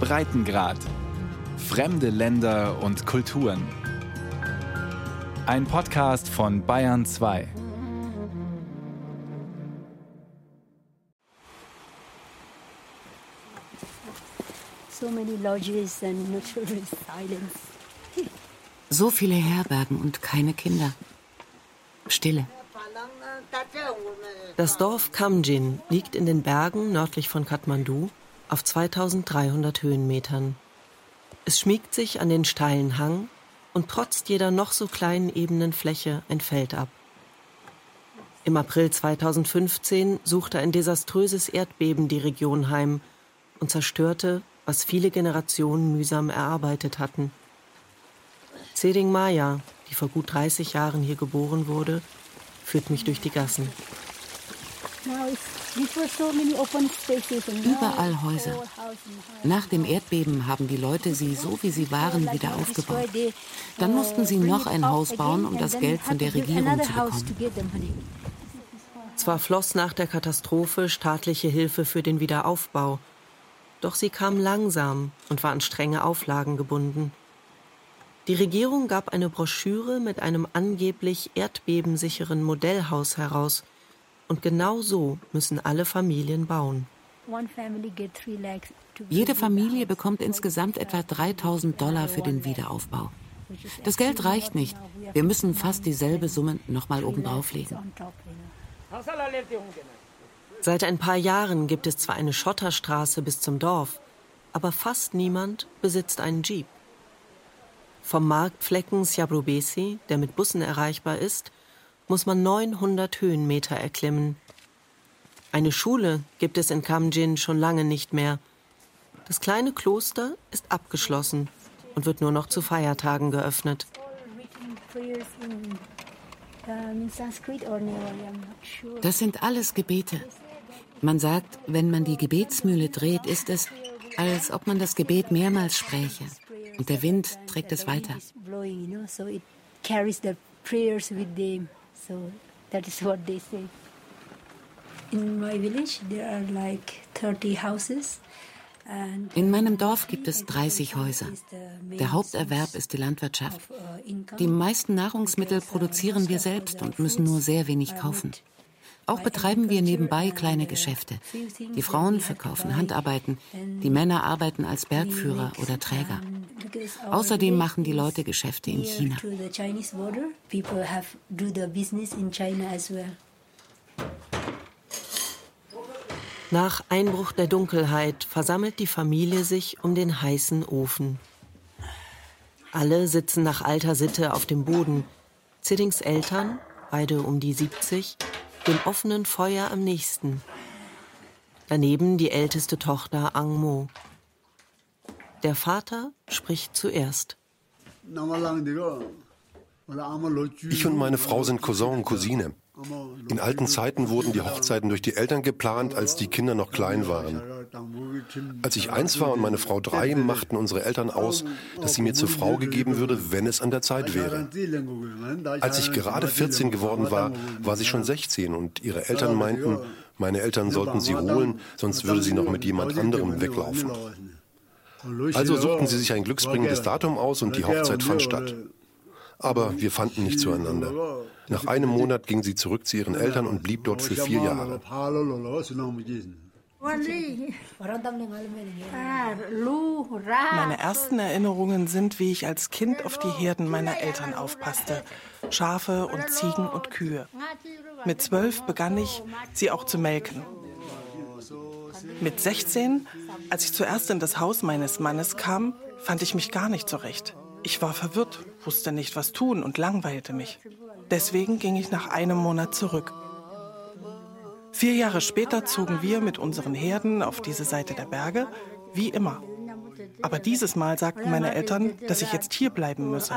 Breitengrad. Fremde Länder und Kulturen. Ein Podcast von Bayern 2. So many lodges and natural silence. So viele Herbergen und keine Kinder. Stille. Das Dorf Kamjin liegt in den Bergen nördlich von Kathmandu auf 2300 Höhenmetern. Es schmiegt sich an den steilen Hang und trotzt jeder noch so kleinen ebenen Fläche ein Feld ab. Im April 2015 suchte ein desaströses Erdbeben die Region heim und zerstörte, was viele Generationen mühsam erarbeitet hatten. Zeding Maya, die vor gut 30 Jahren hier geboren wurde, führt mich durch die Gassen. Überall Häuser. Nach dem Erdbeben haben die Leute sie so wie sie waren wieder aufgebaut. Dann mussten sie noch ein Haus bauen, um das Geld von der Regierung zu bekommen. Zwar floss nach der Katastrophe staatliche Hilfe für den Wiederaufbau, doch sie kam langsam und war an strenge Auflagen gebunden. Die Regierung gab eine Broschüre mit einem angeblich erdbebensicheren Modellhaus heraus. Und genau so müssen alle Familien bauen. Jede Familie bekommt insgesamt etwa 3000 Dollar für den Wiederaufbau. Das Geld reicht nicht. Wir müssen fast dieselbe Summe nochmal obendrauf legen. Seit ein paar Jahren gibt es zwar eine Schotterstraße bis zum Dorf, aber fast niemand besitzt einen Jeep. Vom Marktflecken Sjabrobesi, der mit Bussen erreichbar ist, muss man 900 Höhenmeter erklimmen. Eine Schule gibt es in Kamjin schon lange nicht mehr. Das kleine Kloster ist abgeschlossen und wird nur noch zu Feiertagen geöffnet. Das sind alles Gebete. Man sagt, wenn man die Gebetsmühle dreht, ist es, als ob man das Gebet mehrmals spräche und der Wind trägt es weiter. In meinem Dorf gibt es 30 Häuser. Der Haupterwerb ist die Landwirtschaft. Die meisten Nahrungsmittel produzieren wir selbst und müssen nur sehr wenig kaufen. Auch betreiben wir nebenbei kleine Geschäfte. Die Frauen verkaufen Handarbeiten, die Männer arbeiten als Bergführer oder Träger. Außerdem machen die Leute Geschäfte in China. Nach Einbruch der Dunkelheit versammelt die Familie sich um den heißen Ofen. Alle sitzen nach alter Sitte auf dem Boden. Ziddings Eltern, beide um die 70, dem offenen Feuer am nächsten. Daneben die älteste Tochter Ang Mo. Der Vater spricht zuerst. Ich und meine Frau sind Cousin und Cousine. In alten Zeiten wurden die Hochzeiten durch die Eltern geplant, als die Kinder noch klein waren. Als ich eins war und meine Frau drei, machten unsere Eltern aus, dass sie mir zur Frau gegeben würde, wenn es an der Zeit wäre. Als ich gerade 14 geworden war, war sie schon 16 und ihre Eltern meinten, meine Eltern sollten sie holen, sonst würde sie noch mit jemand anderem weglaufen. Also suchten sie sich ein glücksbringendes Datum aus und die Hochzeit fand statt. Aber wir fanden nicht zueinander. Nach einem Monat ging sie zurück zu ihren Eltern und blieb dort für vier Jahre. Meine ersten Erinnerungen sind, wie ich als Kind auf die Herden meiner Eltern aufpasste. Schafe und Ziegen und Kühe. Mit zwölf begann ich, sie auch zu melken. Mit 16, als ich zuerst in das Haus meines Mannes kam, fand ich mich gar nicht zurecht. Ich war verwirrt, wusste nicht, was tun und langweilte mich. Deswegen ging ich nach einem Monat zurück. Vier Jahre später zogen wir mit unseren Herden auf diese Seite der Berge, wie immer. Aber dieses Mal sagten meine Eltern, dass ich jetzt hier bleiben müsse.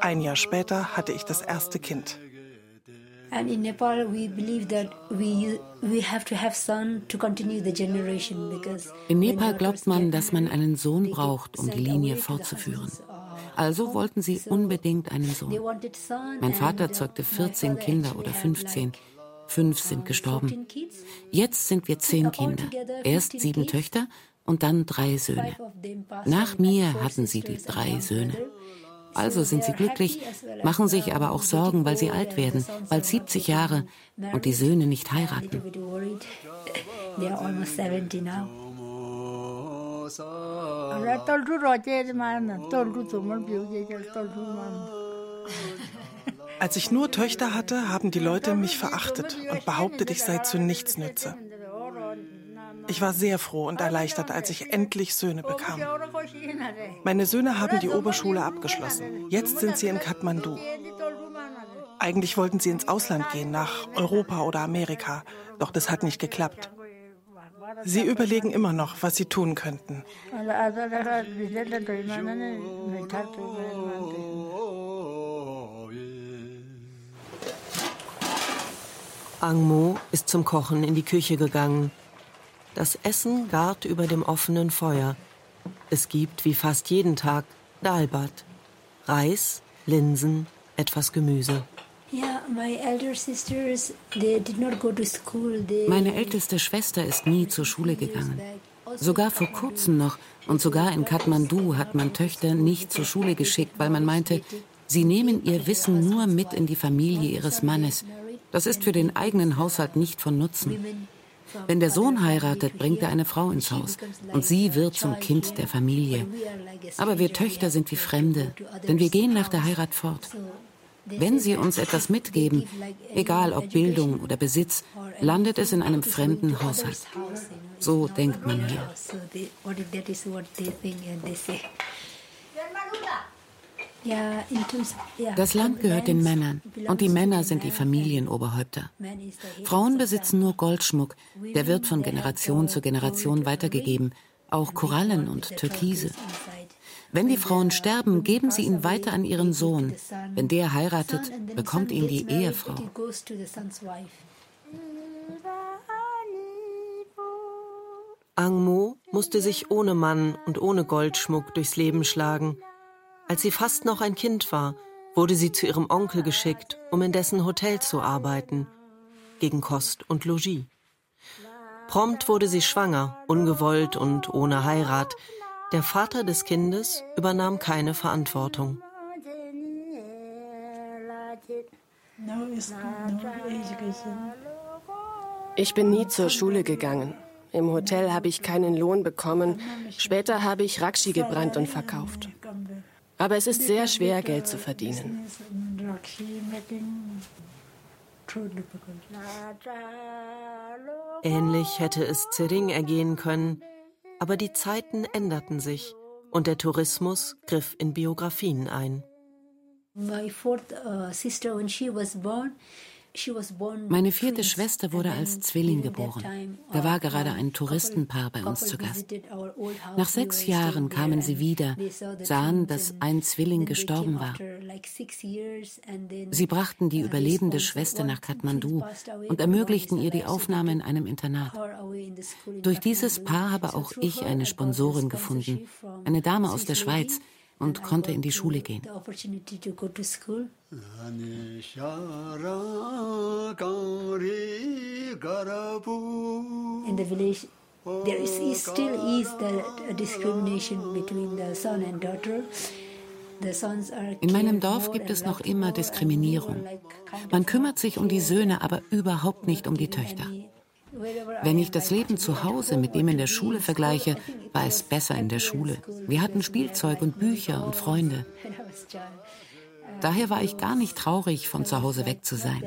Ein Jahr später hatte ich das erste Kind. In Nepal glaubt man, dass man einen Sohn braucht, um die Linie fortzuführen. Also wollten sie unbedingt einen Sohn. Mein Vater zeugte 14 Kinder oder 15. Fünf sind gestorben. Jetzt sind wir zehn Kinder. Erst sieben Töchter und dann drei Söhne. Nach mir hatten sie die drei Söhne. Also sind sie glücklich, machen sich aber auch Sorgen, weil sie alt werden, bald 70 Jahre und die Söhne nicht heiraten. Als ich nur Töchter hatte, haben die Leute mich verachtet und behauptet, ich sei zu nichts nütze. Ich war sehr froh und erleichtert, als ich endlich Söhne bekam. Meine Söhne haben die Oberschule abgeschlossen. Jetzt sind sie in Kathmandu. Eigentlich wollten sie ins Ausland gehen, nach Europa oder Amerika, doch das hat nicht geklappt. Sie überlegen immer noch, was sie tun könnten. Angmo ist zum Kochen in die Küche gegangen. Das Essen gart über dem offenen Feuer. Es gibt, wie fast jeden Tag, Dalbat. Reis, Linsen, etwas Gemüse. Meine älteste Schwester ist nie zur Schule gegangen. Sogar vor kurzem noch und sogar in Kathmandu hat man Töchter nicht zur Schule geschickt, weil man meinte, sie nehmen ihr Wissen nur mit in die Familie ihres Mannes. Das ist für den eigenen Haushalt nicht von Nutzen. Wenn der Sohn heiratet, bringt er eine Frau ins Haus und sie wird zum Kind der Familie. Aber wir Töchter sind wie Fremde, denn wir gehen nach der Heirat fort. Wenn sie uns etwas mitgeben, egal ob Bildung oder Besitz, landet es in einem fremden Haushalt. So denkt man hier. Das Land gehört den Männern. und die Männer sind die Familienoberhäupter. Frauen besitzen nur Goldschmuck, der wird von Generation zu Generation weitergegeben, auch Korallen und Türkise. Wenn die Frauen sterben, geben sie ihn weiter an ihren Sohn. Wenn der heiratet, bekommt ihn die Ehefrau. Angmo musste sich ohne Mann und ohne Goldschmuck durchs Leben schlagen. Als sie fast noch ein Kind war, wurde sie zu ihrem Onkel geschickt, um in dessen Hotel zu arbeiten, gegen Kost und Logis. Prompt wurde sie schwanger, ungewollt und ohne Heirat. Der Vater des Kindes übernahm keine Verantwortung. Ich bin nie zur Schule gegangen. Im Hotel habe ich keinen Lohn bekommen. Später habe ich Rakshi gebrannt und verkauft. Aber es ist sehr schwer, Geld zu verdienen. Ähnlich hätte es Zering ergehen können, aber die Zeiten änderten sich und der Tourismus griff in Biografien ein. My fourth uh, sister, when she was born, meine vierte Schwester wurde als Zwilling geboren. Da war gerade ein Touristenpaar bei uns zu Gast. Nach sechs Jahren kamen sie wieder, sahen, dass ein Zwilling gestorben war. Sie brachten die überlebende Schwester nach Kathmandu und ermöglichten ihr die Aufnahme in einem Internat. Durch dieses Paar habe auch ich eine Sponsorin gefunden, eine Dame aus der Schweiz, und konnte in die Schule gehen. In the village, there is, still is the discrimination between the son and daughter. In meinem Dorf gibt es noch immer Diskriminierung. Man kümmert sich um die Söhne, aber überhaupt nicht um die Töchter. Wenn ich das Leben zu Hause mit dem in der Schule vergleiche, war es besser in der Schule. Wir hatten Spielzeug und Bücher und Freunde. Daher war ich gar nicht traurig, von zu Hause weg zu sein.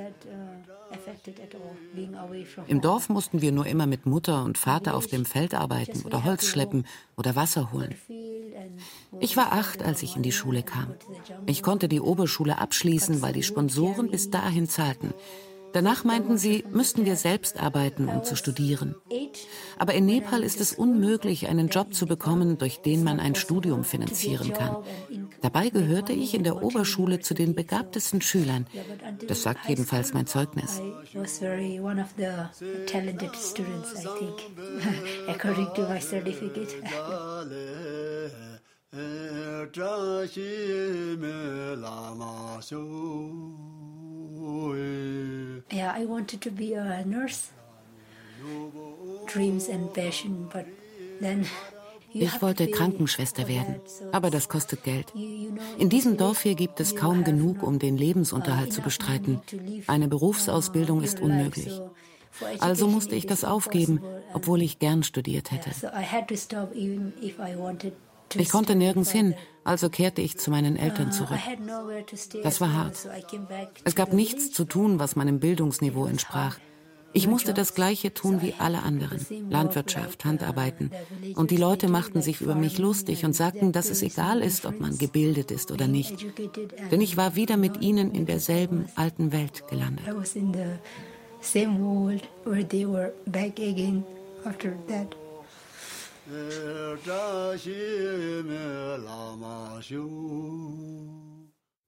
Im Dorf mussten wir nur immer mit Mutter und Vater auf dem Feld arbeiten oder Holz schleppen oder Wasser holen. Ich war acht, als ich in die Schule kam. Ich konnte die Oberschule abschließen, weil die Sponsoren bis dahin zahlten. Danach meinten sie, müssten wir selbst arbeiten, um zu studieren. Aber in Nepal ist es unmöglich, einen Job zu bekommen, durch den man ein Studium finanzieren kann. Dabei gehörte ich in der Oberschule zu den begabtesten Schülern. Das sagt jedenfalls mein Zeugnis. Yeah, I wanted to be a nurse. Dreams and passion, but then ich wollte Krankenschwester werden, aber das kostet Geld. In diesem Dorf hier gibt es kaum genug, um den Lebensunterhalt zu bestreiten. Eine Berufsausbildung ist unmöglich. Also musste ich das aufgeben, obwohl ich gern studiert hätte. Ich konnte nirgends hin, also kehrte ich zu meinen Eltern zurück. Das war hart. Es gab nichts zu tun, was meinem Bildungsniveau entsprach. Ich musste das Gleiche tun wie alle anderen. Landwirtschaft, Handarbeiten. Und die Leute machten sich über mich lustig und sagten, dass es egal ist, ob man gebildet ist oder nicht. Denn ich war wieder mit ihnen in derselben alten Welt gelandet.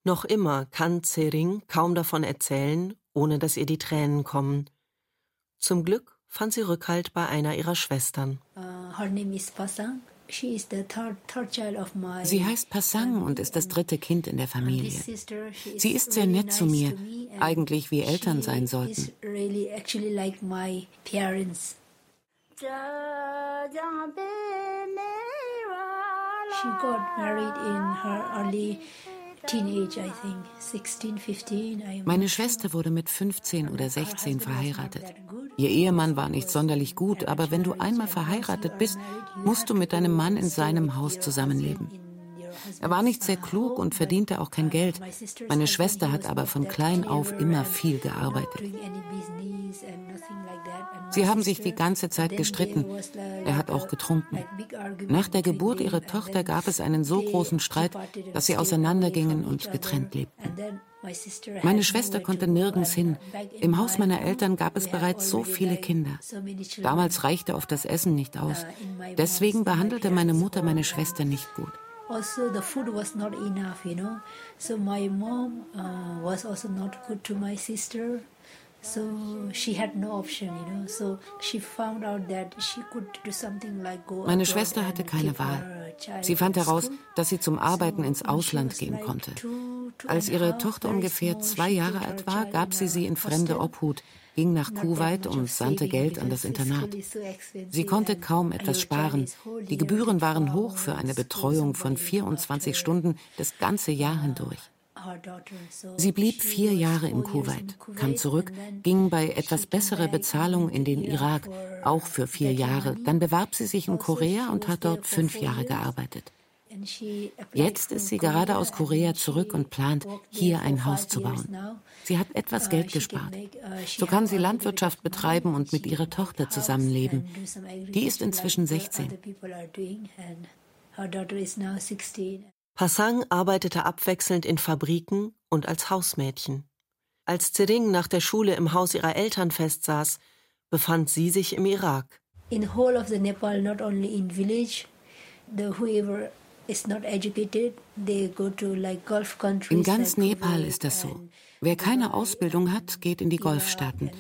Noch immer kann Zering kaum davon erzählen, ohne dass ihr die Tränen kommen. Zum Glück fand sie Rückhalt bei einer ihrer Schwestern. Uh, sie heißt Passang und ist das dritte Kind in der Familie. Sie ist sehr nett zu mir, eigentlich wie Eltern sein sollten. She got married in her early meine Schwester wurde mit 15 oder 16 verheiratet. Ihr Ehemann war nicht sonderlich gut, aber wenn du einmal verheiratet bist, musst du mit deinem Mann in seinem Haus zusammenleben. Er war nicht sehr klug und verdiente auch kein Geld. Meine Schwester hat aber von klein auf immer viel gearbeitet. Sie haben sich die ganze Zeit gestritten. Er hat auch getrunken. Nach der Geburt ihrer Tochter gab es einen so großen Streit, dass sie auseinandergingen und getrennt lebten. Meine Schwester konnte nirgends hin. Im Haus meiner Eltern gab es bereits so viele Kinder. Damals reichte oft das Essen nicht aus. Deswegen behandelte meine Mutter meine Schwester nicht gut also the food was not enough you know. So my mom uh, was also not good to my sister. So she had no option you know. So she found out that she could do something like go meine schwester hatte keine wahl. sie fand heraus dass sie zum arbeiten ins ausland gehen konnte. als ihre tochter ungefähr zwei jahre alt war gab sie sie in fremde obhut ging nach Kuwait und sandte Geld an das Internat. Sie konnte kaum etwas sparen. Die Gebühren waren hoch für eine Betreuung von 24 Stunden das ganze Jahr hindurch. Sie blieb vier Jahre in Kuwait, kam zurück, ging bei etwas besserer Bezahlung in den Irak, auch für vier Jahre. Dann bewarb sie sich in Korea und hat dort fünf Jahre gearbeitet. Jetzt ist sie gerade aus Korea zurück und plant, hier ein Haus zu bauen. Sie hat etwas Geld gespart. So kann sie Landwirtschaft betreiben und mit ihrer Tochter zusammenleben. Die ist inzwischen 16. Passang arbeitete abwechselnd in Fabriken und als Hausmädchen. Als Zering nach der Schule im Haus ihrer Eltern festsaß, befand sie sich im Irak. In whole of the Nepal, not only in village, the whoever in ganz Nepal ist das so. Wer keine Ausbildung hat, geht in die Golfstaaten.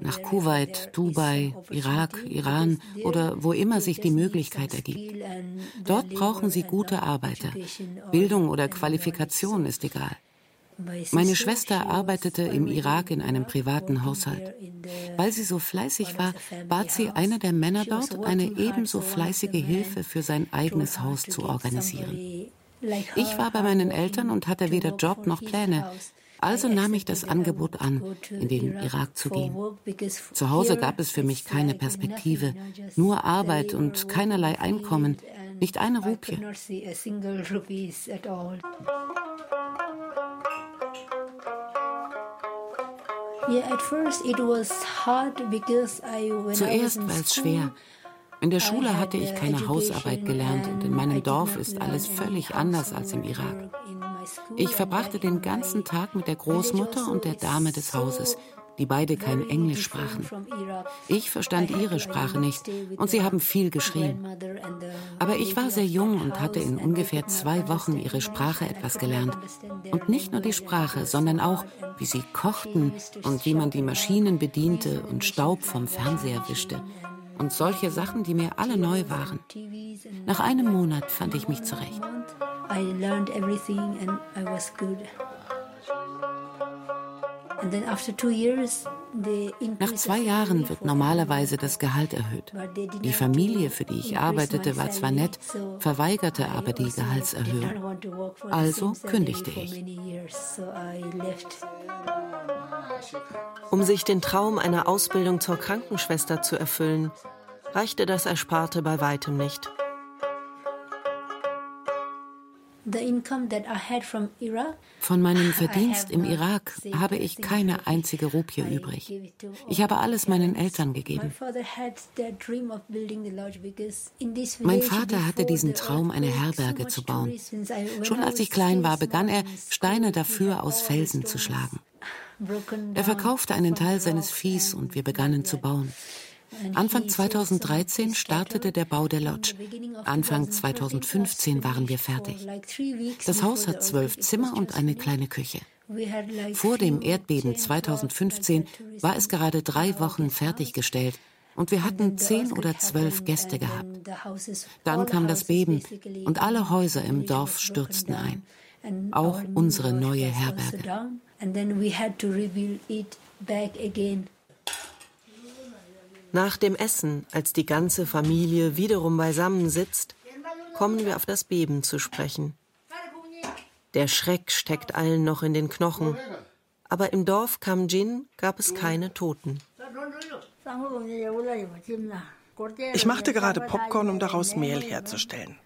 Nach Kuwait, Dubai, Irak, Iran oder wo immer sich die Möglichkeit ergibt. Dort brauchen sie gute Arbeiter. Bildung oder Qualifikation ist egal. Meine Schwester arbeitete im Irak in einem privaten Haushalt. Weil sie so fleißig war, bat sie einer der Männer dort, eine ebenso fleißige Hilfe für sein eigenes Haus zu organisieren. Ich war bei meinen Eltern und hatte weder Job noch Pläne. Also nahm ich das Angebot an, in den Irak zu gehen. Zu Hause gab es für mich keine Perspektive, nur Arbeit und keinerlei Einkommen, nicht eine Rupie. Zuerst war es schwer. In der Schule hatte ich keine Hausarbeit gelernt und in meinem Dorf ist alles völlig anders als im Irak. Ich verbrachte den ganzen Tag mit der Großmutter und der Dame des Hauses, die beide kein Englisch sprachen. Ich verstand ihre Sprache nicht und sie haben viel geschrien. Aber ich war sehr jung und hatte in ungefähr zwei Wochen ihre Sprache etwas gelernt. Und nicht nur die Sprache, sondern auch, wie sie kochten und wie man die Maschinen bediente und Staub vom Fernseher wischte. Und solche Sachen, die mir alle neu waren. Nach einem Monat fand ich mich zurecht. I learned everything and I was good. Nach zwei Jahren wird normalerweise das Gehalt erhöht. Die Familie, für die ich arbeitete, war zwar nett, verweigerte aber die Gehaltserhöhung. Also kündigte ich. Um sich den Traum einer Ausbildung zur Krankenschwester zu erfüllen, reichte das Ersparte bei weitem nicht. Von meinem Verdienst im Irak habe ich keine einzige Rupie übrig. Ich habe alles meinen Eltern gegeben. Mein Vater hatte diesen Traum, eine Herberge zu bauen. Schon als ich klein war, begann er, Steine dafür aus Felsen zu schlagen. Er verkaufte einen Teil seines Viehs und wir begannen zu bauen. Anfang 2013 startete der Bau der Lodge. Anfang 2015 waren wir fertig. Das Haus hat zwölf Zimmer und eine kleine Küche. Vor dem Erdbeben 2015 war es gerade drei Wochen fertiggestellt und wir hatten zehn oder zwölf Gäste gehabt. Dann kam das Beben und alle Häuser im Dorf stürzten ein. Auch unsere neue Herberge. Nach dem Essen, als die ganze Familie wiederum beisammen sitzt, kommen wir auf das Beben zu sprechen. Der Schreck steckt allen noch in den Knochen, aber im Dorf Kamjin gab es keine Toten. Ich machte gerade Popcorn, um daraus Mehl herzustellen.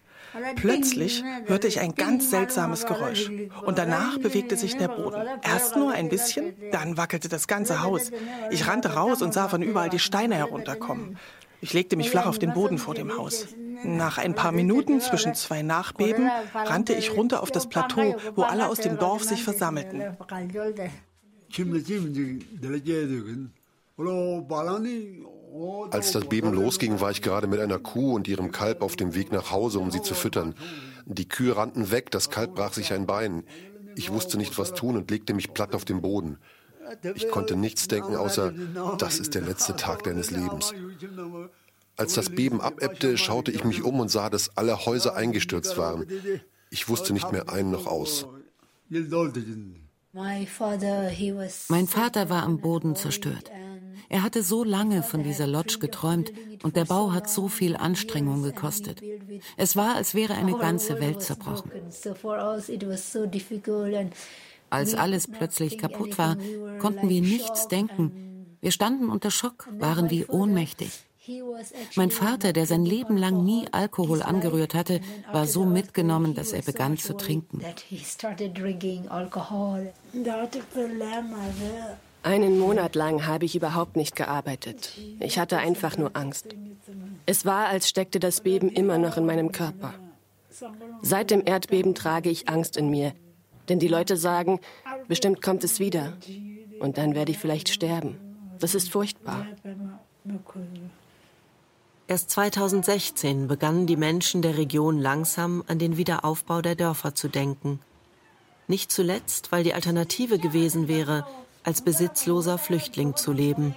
Plötzlich hörte ich ein ganz seltsames Geräusch und danach bewegte sich der Boden. Erst nur ein bisschen, dann wackelte das ganze Haus. Ich rannte raus und sah von überall die Steine herunterkommen. Ich legte mich flach auf den Boden vor dem Haus. Nach ein paar Minuten zwischen zwei Nachbeben rannte ich runter auf das Plateau, wo alle aus dem Dorf sich versammelten. Als das Beben losging, war ich gerade mit einer Kuh und ihrem Kalb auf dem Weg nach Hause, um sie zu füttern. Die Kühe rannten weg, das Kalb brach sich ein Bein. Ich wusste nicht, was tun und legte mich platt auf den Boden. Ich konnte nichts denken, außer, das ist der letzte Tag deines Lebens. Als das Beben abebbte, schaute ich mich um und sah, dass alle Häuser eingestürzt waren. Ich wusste nicht mehr ein noch aus. Mein Vater war am Boden zerstört. Er hatte so lange von dieser Lodge geträumt und der Bau hat so viel Anstrengung gekostet. Es war, als wäre eine ganze Welt zerbrochen. Als alles plötzlich kaputt war, konnten wir nichts denken. Wir standen unter Schock, waren wie ohnmächtig. Mein Vater, der sein Leben lang nie Alkohol angerührt hatte, war so mitgenommen, dass er begann zu trinken. Einen Monat lang habe ich überhaupt nicht gearbeitet. Ich hatte einfach nur Angst. Es war, als steckte das Beben immer noch in meinem Körper. Seit dem Erdbeben trage ich Angst in mir, denn die Leute sagen, bestimmt kommt es wieder und dann werde ich vielleicht sterben. Das ist furchtbar. Erst 2016 begannen die Menschen der Region langsam an den Wiederaufbau der Dörfer zu denken. Nicht zuletzt, weil die Alternative gewesen wäre, als besitzloser Flüchtling zu leben.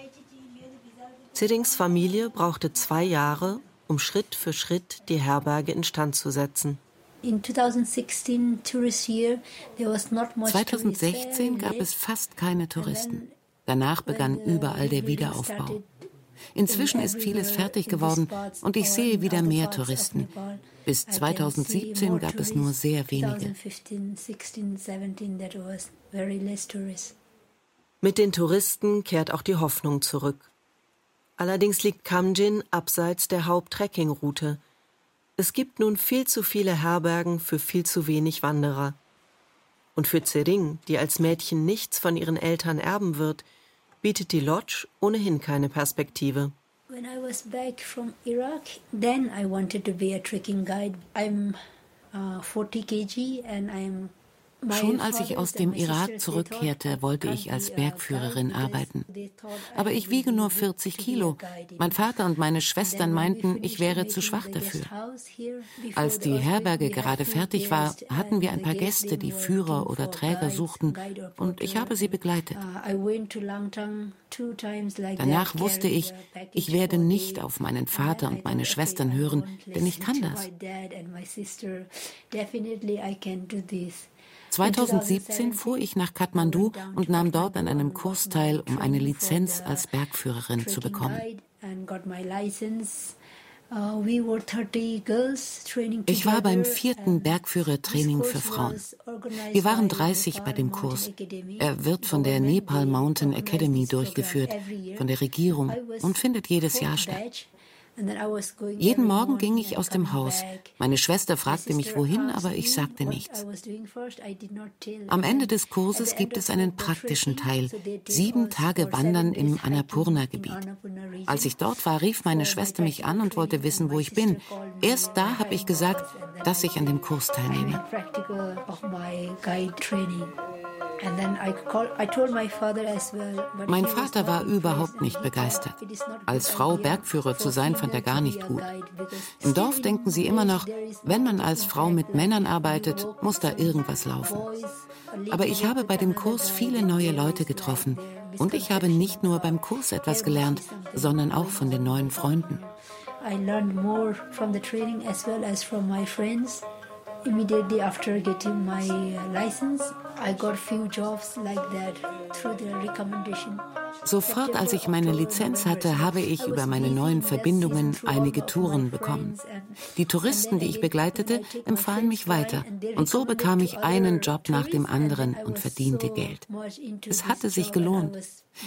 Ziddings Familie brauchte zwei Jahre, um Schritt für Schritt die Herberge instand zu setzen. 2016 gab es fast keine Touristen. Danach begann überall der Wiederaufbau. Inzwischen ist vieles fertig geworden und ich sehe wieder mehr Touristen. Bis 2017 gab es nur sehr wenige. Mit den Touristen kehrt auch die Hoffnung zurück. Allerdings liegt Kamjin abseits der Haupttrekkingroute. Es gibt nun viel zu viele Herbergen für viel zu wenig Wanderer. Und für Zering, die als Mädchen nichts von ihren Eltern erben wird, bietet die Lodge ohnehin keine Perspektive. When I was back from Iraq, then I wanted to be a trekking guide. I'm uh, 40 kg and I'm Schon als ich aus dem Irak zurückkehrte, wollte ich als Bergführerin arbeiten. Aber ich wiege nur 40 Kilo. Mein Vater und meine Schwestern meinten, ich wäre zu schwach dafür. Als die Herberge gerade fertig war, hatten wir ein paar Gäste, die Führer oder Träger suchten, und ich habe sie begleitet. Danach wusste ich, ich werde nicht auf meinen Vater und meine Schwestern hören, denn ich kann das. 2017 fuhr ich nach Kathmandu und nahm dort an einem Kurs teil, um eine Lizenz als Bergführerin zu bekommen. Ich war beim vierten Bergführertraining für Frauen. Wir waren 30 bei dem Kurs. Er wird von der Nepal Mountain Academy durchgeführt, von der Regierung und findet jedes Jahr statt. Jeden Morgen ging ich aus dem Haus. Meine Schwester fragte mich, wohin, aber ich sagte nichts. Am Ende des Kurses gibt es einen praktischen Teil. Sieben Tage Wandern im Annapurna-Gebiet. Als ich dort war, rief meine Schwester mich an und wollte wissen, wo ich bin. Erst da habe ich gesagt, dass ich an dem Kurs teilnehme. Mein Vater war überhaupt nicht begeistert. Als Frau Bergführer zu sein, fand er gar nicht gut. Im Dorf denken sie immer noch, wenn man als Frau mit Männern arbeitet, muss da irgendwas laufen. Aber ich habe bei dem Kurs viele neue Leute getroffen. Und ich habe nicht nur beim Kurs etwas gelernt, sondern auch von den neuen Freunden. I learned more from the training as well as from my friends. Immediately after getting my license, I got few jobs like that through the recommendation. Sofort als ich meine Lizenz hatte, habe ich über meine neuen Verbindungen einige Touren bekommen. Die Touristen, die ich begleitete, empfahlen mich weiter. Und so bekam ich einen Job nach dem anderen und verdiente Geld. Es hatte sich gelohnt.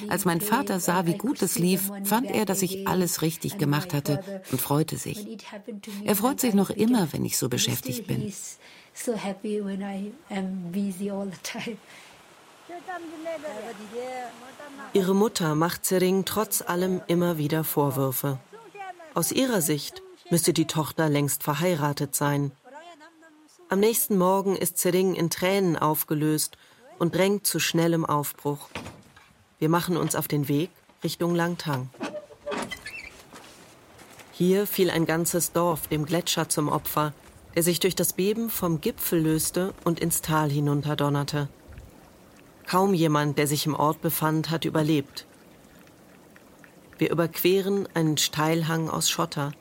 Als mein Vater sah, wie gut es lief, fand er, dass ich alles richtig gemacht hatte und freute sich. Er freut sich noch immer, wenn ich so beschäftigt bin. Ihre Mutter macht Zering trotz allem immer wieder Vorwürfe. Aus ihrer Sicht müsste die Tochter längst verheiratet sein. Am nächsten Morgen ist Zering in Tränen aufgelöst und drängt zu schnellem Aufbruch. Wir machen uns auf den Weg Richtung Langtang. Hier fiel ein ganzes Dorf dem Gletscher zum Opfer, der sich durch das Beben vom Gipfel löste und ins Tal hinunterdonnerte. Kaum jemand, der sich im Ort befand, hat überlebt. Wir überqueren einen Steilhang aus Schotter.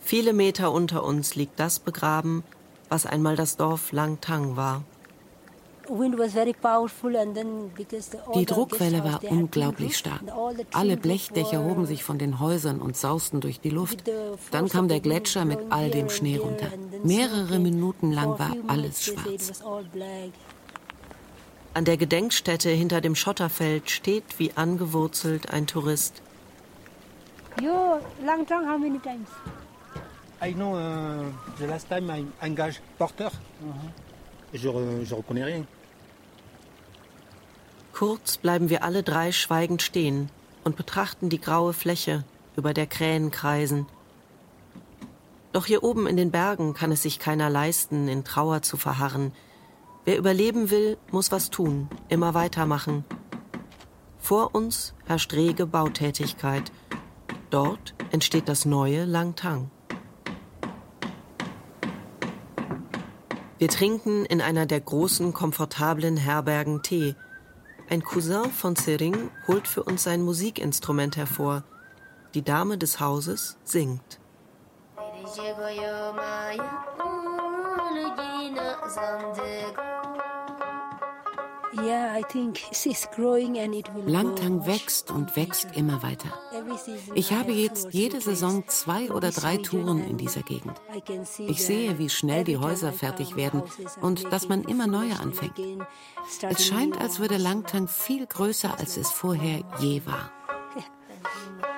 Viele Meter unter uns liegt das begraben, was einmal das Dorf Langtang war. Die Druckwelle war unglaublich stark. Alle Blechdächer hoben sich von den Häusern und sausten durch die Luft. Dann kam der Gletscher mit all dem Schnee runter. Mehrere Minuten lang war alles schwarz. An der Gedenkstätte hinter dem Schotterfeld steht wie angewurzelt ein Tourist. Yo, Langtang, how many times? I know uh, the last time I engaged porter. Uh -huh. Je, je reconnais rien. Kurz bleiben wir alle drei schweigend stehen und betrachten die graue Fläche, über der Krähen kreisen. Doch hier oben in den Bergen kann es sich keiner leisten, in Trauer zu verharren. Wer überleben will, muss was tun, immer weitermachen. Vor uns herrscht rege Bautätigkeit. Dort entsteht das neue Langtang. Wir trinken in einer der großen, komfortablen Herbergen Tee ein Cousin von Tsering holt für uns sein Musikinstrument hervor. Die Dame des Hauses singt. Langtang wächst und wächst immer weiter. Ich habe jetzt jede Saison zwei oder drei Touren in dieser Gegend. Ich sehe, wie schnell die Häuser fertig werden und dass man immer neue anfängt. Es scheint, als würde Langtang viel größer, als es vorher je war.